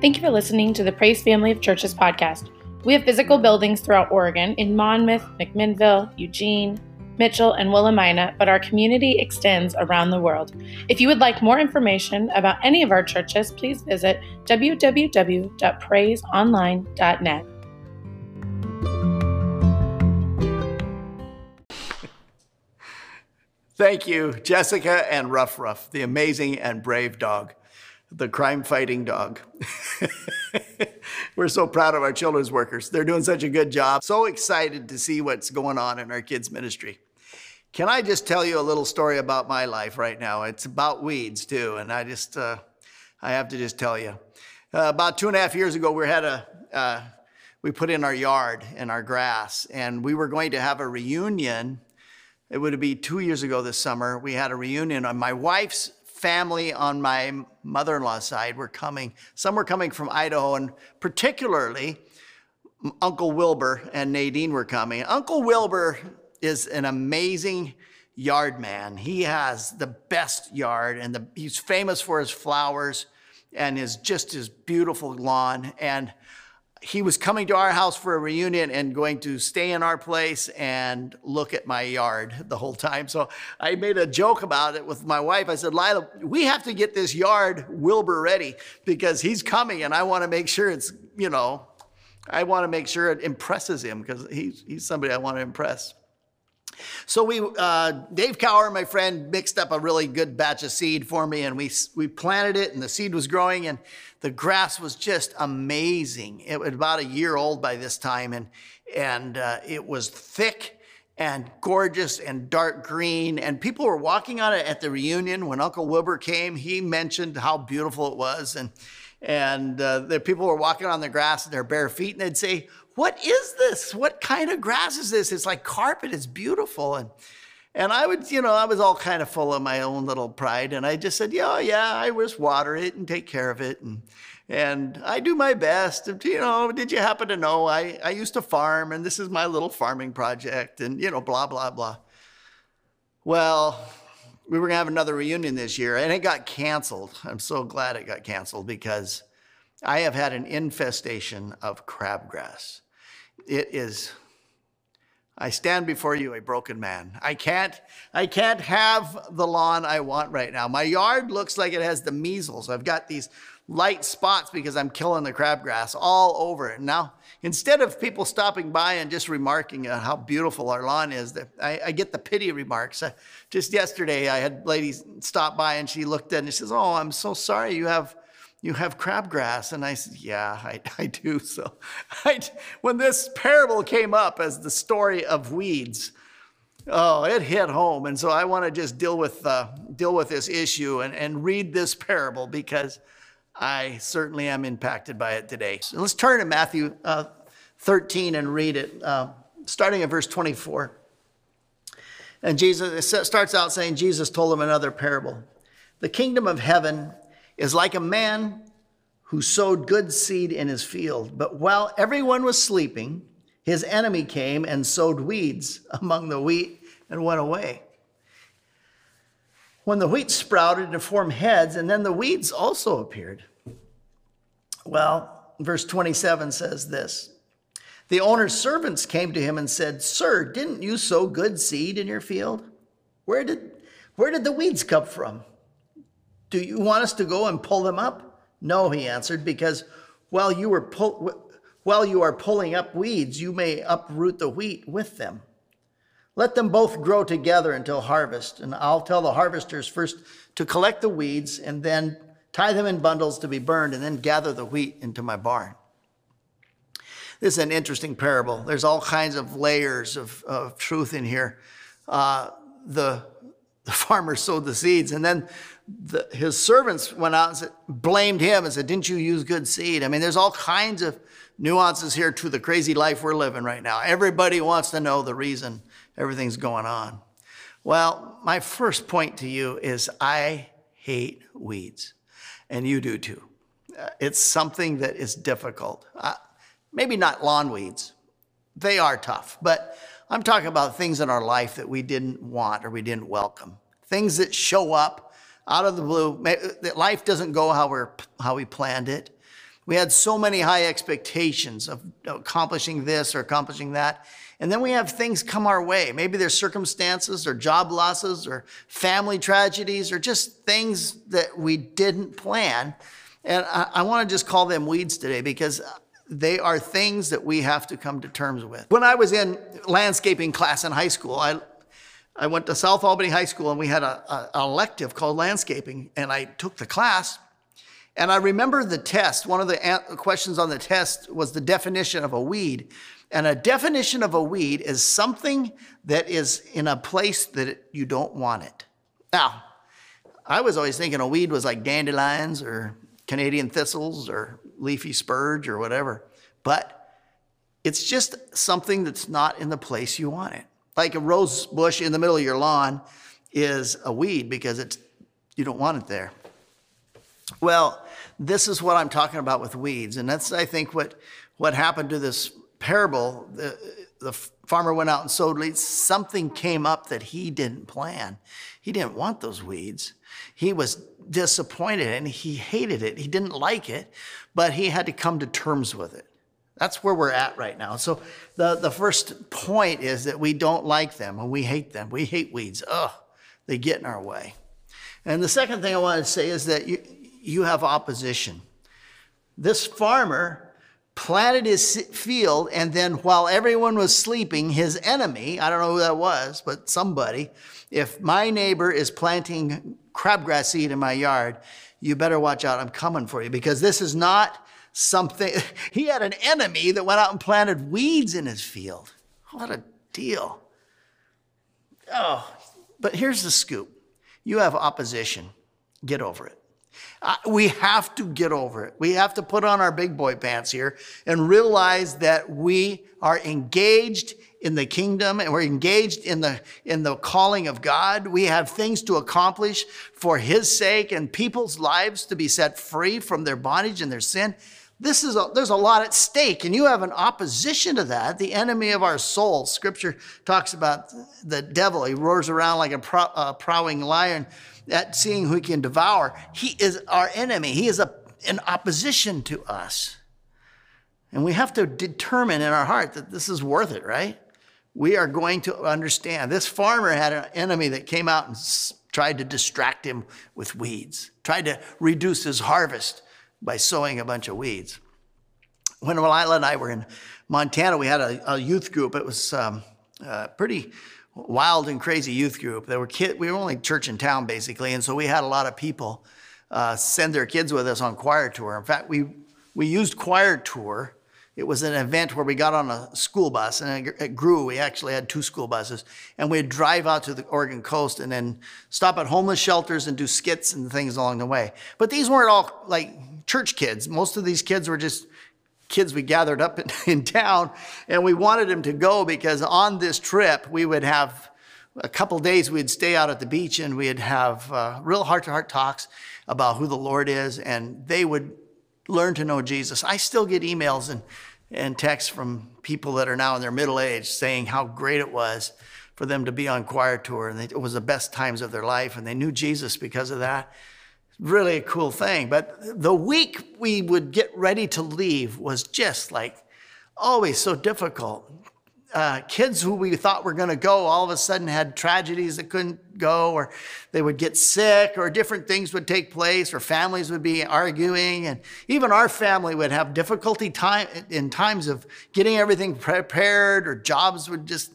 Thank you for listening to the Praise Family of Churches podcast. We have physical buildings throughout Oregon in Monmouth, McMinnville, Eugene, Mitchell, and Willamina, but our community extends around the world. If you would like more information about any of our churches, please visit www.praiseonline.net. Thank you, Jessica and Ruff Ruff, the amazing and brave dog, the crime fighting dog. We're so proud of our children's workers. They're doing such a good job. So excited to see what's going on in our kids' ministry. Can I just tell you a little story about my life right now? It's about weeds too, and I just, uh, I have to just tell you. Uh, about two and a half years ago, we had a, uh, we put in our yard and our grass, and we were going to have a reunion it would be two years ago this summer. We had a reunion. On my wife's family on my mother in law's side were coming. Some were coming from Idaho, and particularly Uncle Wilbur and Nadine were coming. Uncle Wilbur is an amazing yard man. He has the best yard, and the, he's famous for his flowers and his just his beautiful lawn. And he was coming to our house for a reunion and going to stay in our place and look at my yard the whole time. So I made a joke about it with my wife. I said, Lila, we have to get this yard Wilbur ready because he's coming and I want to make sure it's, you know, I want to make sure it impresses him because he's, he's somebody I want to impress. So we, uh, Dave Cower, my friend, mixed up a really good batch of seed for me, and we we planted it, and the seed was growing, and the grass was just amazing. It was about a year old by this time, and and uh, it was thick and gorgeous and dark green. And people were walking on it at the reunion when Uncle Wilbur came. He mentioned how beautiful it was, and and uh, the people were walking on the grass in their bare feet, and they'd say, "What is this? What kind of grass is this? It's like carpet. It's beautiful." And and I would, you know, I was all kind of full of my own little pride. And I just said, yeah, yeah, I just water it and take care of it. And, and I do my best. And, you know, did you happen to know I, I used to farm and this is my little farming project and, you know, blah, blah, blah. Well, we were going to have another reunion this year and it got canceled. I'm so glad it got canceled because I have had an infestation of crabgrass. It is I stand before you a broken man. I can't, I can't have the lawn I want right now. My yard looks like it has the measles. I've got these light spots because I'm killing the crabgrass all over it. Now, instead of people stopping by and just remarking how beautiful our lawn is, I, I get the pity remarks. Uh, just yesterday, I had ladies stop by and she looked at and she says, "Oh, I'm so sorry you have." you have crabgrass. And I said, yeah, I, I do. So I, when this parable came up as the story of weeds, oh, it hit home. And so I want to just deal with, uh, deal with this issue and, and read this parable because I certainly am impacted by it today. So let's turn to Matthew uh, 13 and read it, uh, starting at verse 24. And Jesus, it starts out saying, Jesus told him another parable. The kingdom of heaven is like a man who sowed good seed in his field. But while everyone was sleeping, his enemy came and sowed weeds among the wheat and went away. When the wheat sprouted and formed heads, and then the weeds also appeared. Well, verse 27 says this The owner's servants came to him and said, Sir, didn't you sow good seed in your field? Where did, where did the weeds come from? Do you want us to go and pull them up? No, he answered, because while you, were pull, while you are pulling up weeds, you may uproot the wheat with them. Let them both grow together until harvest, and I'll tell the harvesters first to collect the weeds and then tie them in bundles to be burned, and then gather the wheat into my barn. This is an interesting parable. There's all kinds of layers of, of truth in here. Uh, the, the farmer sowed the seeds, and then the, his servants went out and said, blamed him and said, Didn't you use good seed? I mean, there's all kinds of nuances here to the crazy life we're living right now. Everybody wants to know the reason everything's going on. Well, my first point to you is I hate weeds, and you do too. It's something that is difficult. Uh, maybe not lawn weeds, they are tough, but I'm talking about things in our life that we didn't want or we didn't welcome. Things that show up out of the blue. That life doesn't go how, we're, how we planned it. We had so many high expectations of accomplishing this or accomplishing that. And then we have things come our way. Maybe there's circumstances or job losses or family tragedies or just things that we didn't plan. And I, I want to just call them weeds today because they are things that we have to come to terms with. When I was in landscaping class in high school, I, I went to South Albany High School and we had a, a, an elective called landscaping, and I took the class. And I remember the test. One of the questions on the test was the definition of a weed. And a definition of a weed is something that is in a place that you don't want it. Now, I was always thinking a weed was like dandelions or Canadian thistles or leafy spurge or whatever. But it's just something that's not in the place you want it. Like a rose bush in the middle of your lawn is a weed because it's you don't want it there. Well, this is what I'm talking about with weeds, and that's I think what what happened to this parable, the, the farmer went out and sowed weeds. Something came up that he didn't plan. He didn't want those weeds. He was disappointed and he hated it. He didn't like it, but he had to come to terms with it. That's where we're at right now. So the, the first point is that we don't like them and we hate them. We hate weeds. Ugh, they get in our way. And the second thing I want to say is that you, you have opposition. This farmer planted his field, and then while everyone was sleeping, his enemy, I don't know who that was, but somebody, if my neighbor is planting crabgrass seed in my yard, you better watch out. I'm coming for you because this is not something. He had an enemy that went out and planted weeds in his field. What a deal. Oh, but here's the scoop you have opposition. Get over it. Uh, we have to get over it. We have to put on our big boy pants here and realize that we are engaged in the kingdom and we're engaged in the, in the calling of God. We have things to accomplish for his sake and people's lives to be set free from their bondage and their sin. This is a, there's a lot at stake and you have an opposition to that, the enemy of our soul. Scripture talks about the devil. He roars around like a prow, prowling lion at seeing who he can devour. He is our enemy. He is a, in opposition to us. And we have to determine in our heart that this is worth it, right? We are going to understand. This farmer had an enemy that came out and tried to distract him with weeds, tried to reduce his harvest by sowing a bunch of weeds. When Lila and I were in Montana, we had a, a youth group. It was um, uh, pretty wild and crazy youth group. There were kid, we were only church in town basically, and so we had a lot of people uh, send their kids with us on choir tour. In fact, we we used choir tour. It was an event where we got on a school bus, and it grew. We actually had two school buses, and we'd drive out to the Oregon coast and then stop at homeless shelters and do skits and things along the way. But these weren't all like church kids. Most of these kids were just kids we gathered up in, town, and we wanted them to go because on this trip we would have a couple days we'd stay out at the beach and we'd have uh, real heart-to-heart talks about who the Lord is, and they would learn to know Jesus. I still get emails and, and texts from people that are now in their middle age saying how great it was for them to be on choir tour and it was the best times of their life and they knew Jesus because of that really a cool thing. But the week we would get ready to leave was just like always so difficult. Uh, kids who we thought were going to go all of a sudden had tragedies that couldn't go, or they would get sick, or different things would take place, or families would be arguing, and even our family would have difficulty time in times of getting everything prepared, or jobs would just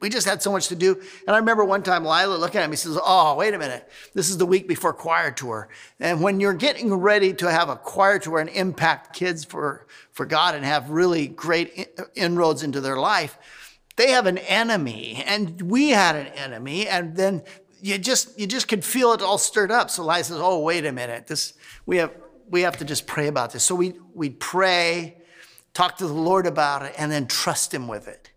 we just had so much to do. And I remember one time Lila looking at me says, Oh, wait a minute. This is the week before choir tour. And when you're getting ready to have a choir tour and impact kids for, for God and have really great inroads into their life, they have an enemy. And we had an enemy. And then you just you just could feel it all stirred up. So Lila says, Oh, wait a minute. This we have we have to just pray about this. So we we pray, talk to the Lord about it, and then trust him with it.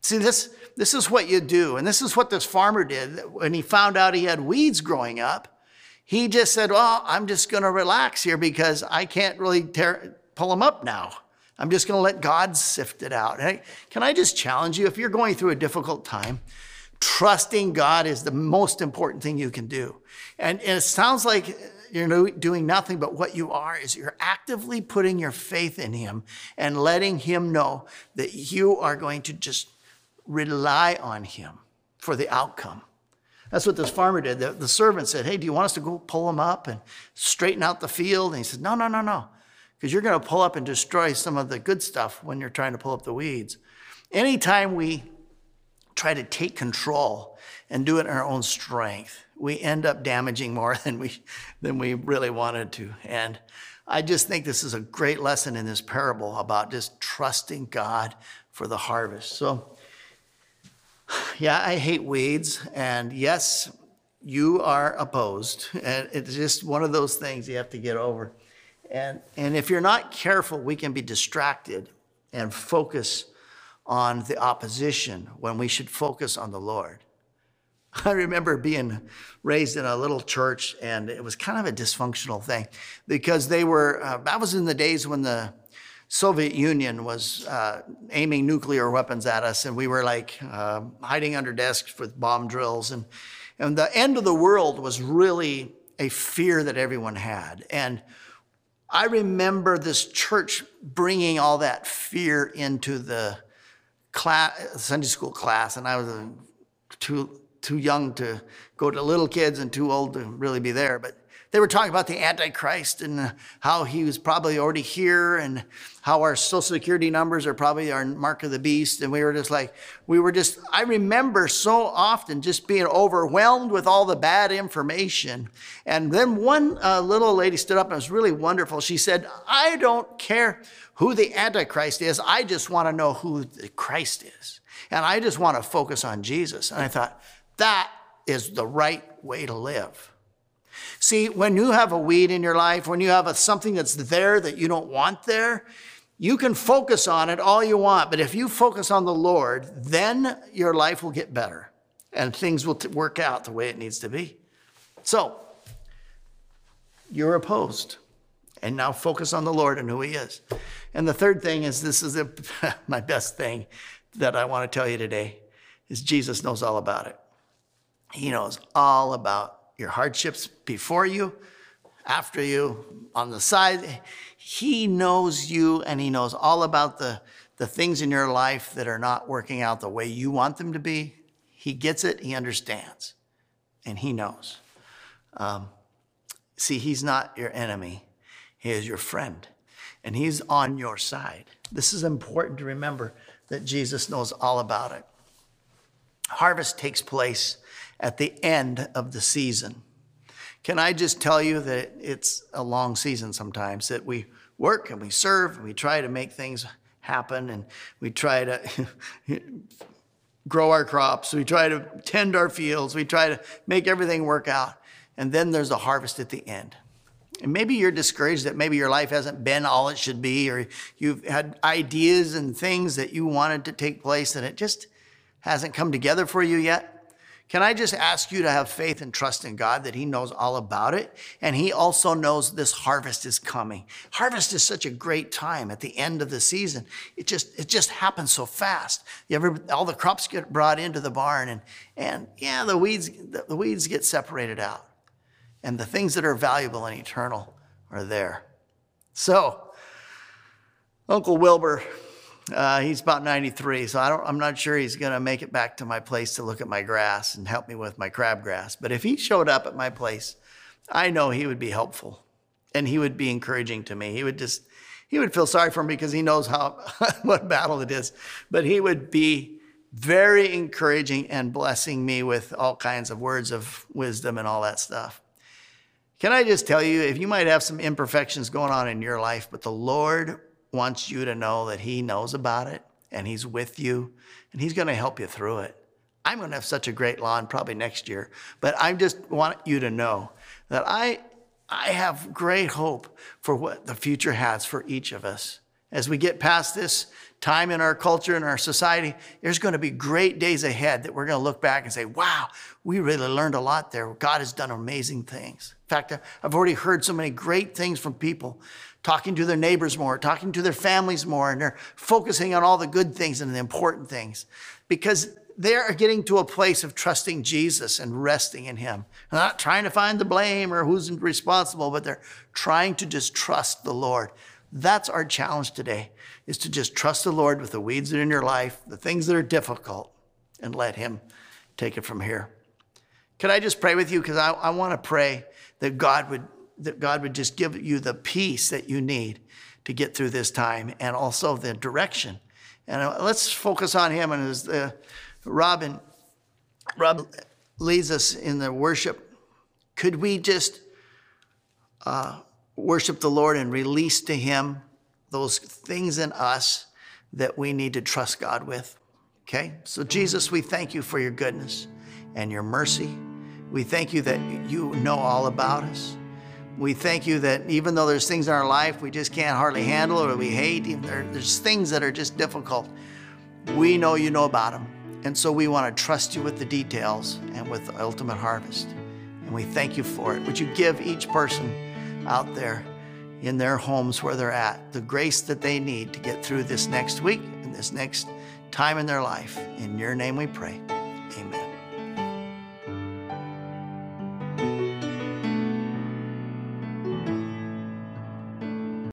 See, this this is what you do. And this is what this farmer did when he found out he had weeds growing up. He just said, Well, I'm just going to relax here because I can't really tear, pull them up now. I'm just going to let God sift it out. Can I just challenge you? If you're going through a difficult time, trusting God is the most important thing you can do. And, and it sounds like you're doing nothing, but what you are is you're actively putting your faith in Him and letting Him know that you are going to just rely on Him for the outcome. That's what this farmer did. The, the servant said, Hey, do you want us to go pull him up and straighten out the field? And he said, No, no, no, no, because you're going to pull up and destroy some of the good stuff when you're trying to pull up the weeds. Anytime we try to take control and do it in our own strength, we end up damaging more than we, than we really wanted to. And I just think this is a great lesson in this parable about just trusting God for the harvest. So, yeah, I hate weeds. And yes, you are opposed. And it's just one of those things you have to get over. And, and if you're not careful, we can be distracted and focus on the opposition when we should focus on the Lord. I remember being raised in a little church, and it was kind of a dysfunctional thing because they were, uh, that was in the days when the Soviet Union was uh, aiming nuclear weapons at us, and we were like uh, hiding under desks with bomb drills. And, and the end of the world was really a fear that everyone had. And I remember this church bringing all that fear into the class, Sunday school class, and I was too too young to go to little kids and too old to really be there. But they were talking about the Antichrist and how he was probably already here and how our social security numbers are probably our mark of the beast. And we were just like, we were just, I remember so often just being overwhelmed with all the bad information. And then one uh, little lady stood up and it was really wonderful. She said, I don't care who the Antichrist is, I just want to know who the Christ is. And I just want to focus on Jesus. And I thought, that is the right way to live. See, when you have a weed in your life, when you have a, something that's there that you don't want there, you can focus on it all you want. But if you focus on the Lord, then your life will get better and things will t- work out the way it needs to be. So, you're opposed. And now focus on the Lord and who He is. And the third thing is this is a, my best thing that I want to tell you today is Jesus knows all about it. He knows all about your hardships before you, after you, on the side. He knows you and he knows all about the, the things in your life that are not working out the way you want them to be. He gets it, he understands, and he knows. Um, see, he's not your enemy, he is your friend, and he's on your side. This is important to remember that Jesus knows all about it. Harvest takes place at the end of the season. Can I just tell you that it's a long season sometimes, that we work and we serve and we try to make things happen and we try to grow our crops, we try to tend our fields, we try to make everything work out. And then there's a harvest at the end. And maybe you're discouraged that maybe your life hasn't been all it should be, or you've had ideas and things that you wanted to take place and it just hasn't come together for you yet. Can I just ask you to have faith and trust in God that He knows all about it? And He also knows this harvest is coming. Harvest is such a great time at the end of the season. It just, it just happens so fast. You ever, all the crops get brought into the barn and, and yeah, the weeds, the weeds get separated out. And the things that are valuable and eternal are there. So, Uncle Wilbur, uh, he's about 93, so I don't, I'm not sure he's going to make it back to my place to look at my grass and help me with my crabgrass. But if he showed up at my place, I know he would be helpful and he would be encouraging to me. He would just, he would feel sorry for me because he knows how, what battle it is. But he would be very encouraging and blessing me with all kinds of words of wisdom and all that stuff. Can I just tell you, if you might have some imperfections going on in your life, but the Lord wants you to know that He knows about it and He's with you and He's going to help you through it. I'm going to have such a great lawn probably next year, but I just want you to know that I, I have great hope for what the future has for each of us. As we get past this time in our culture and our society, there's going to be great days ahead that we're going to look back and say, wow, we really learned a lot there. God has done amazing things. In fact, I've already heard so many great things from people talking to their neighbors more, talking to their families more, and they're focusing on all the good things and the important things. Because they are getting to a place of trusting Jesus and resting in Him. They're not trying to find the blame or who's responsible, but they're trying to just trust the Lord. That's our challenge today, is to just trust the Lord with the weeds that are in your life, the things that are difficult, and let Him take it from here. Can I just pray with you? Because I, I want to pray that God would that God would just give you the peace that you need to get through this time and also the direction. And uh, let's focus on Him. And as the, Robin, Rob leads us in the worship, could we just uh, worship the Lord and release to Him those things in us that we need to trust God with? Okay? So, Jesus, we thank you for your goodness and your mercy. We thank you that you know all about us. We thank you that even though there's things in our life we just can't hardly handle or we hate, there, there's things that are just difficult, we know you know about them. And so we want to trust you with the details and with the ultimate harvest. And we thank you for it. Would you give each person out there in their homes where they're at the grace that they need to get through this next week and this next time in their life? In your name we pray.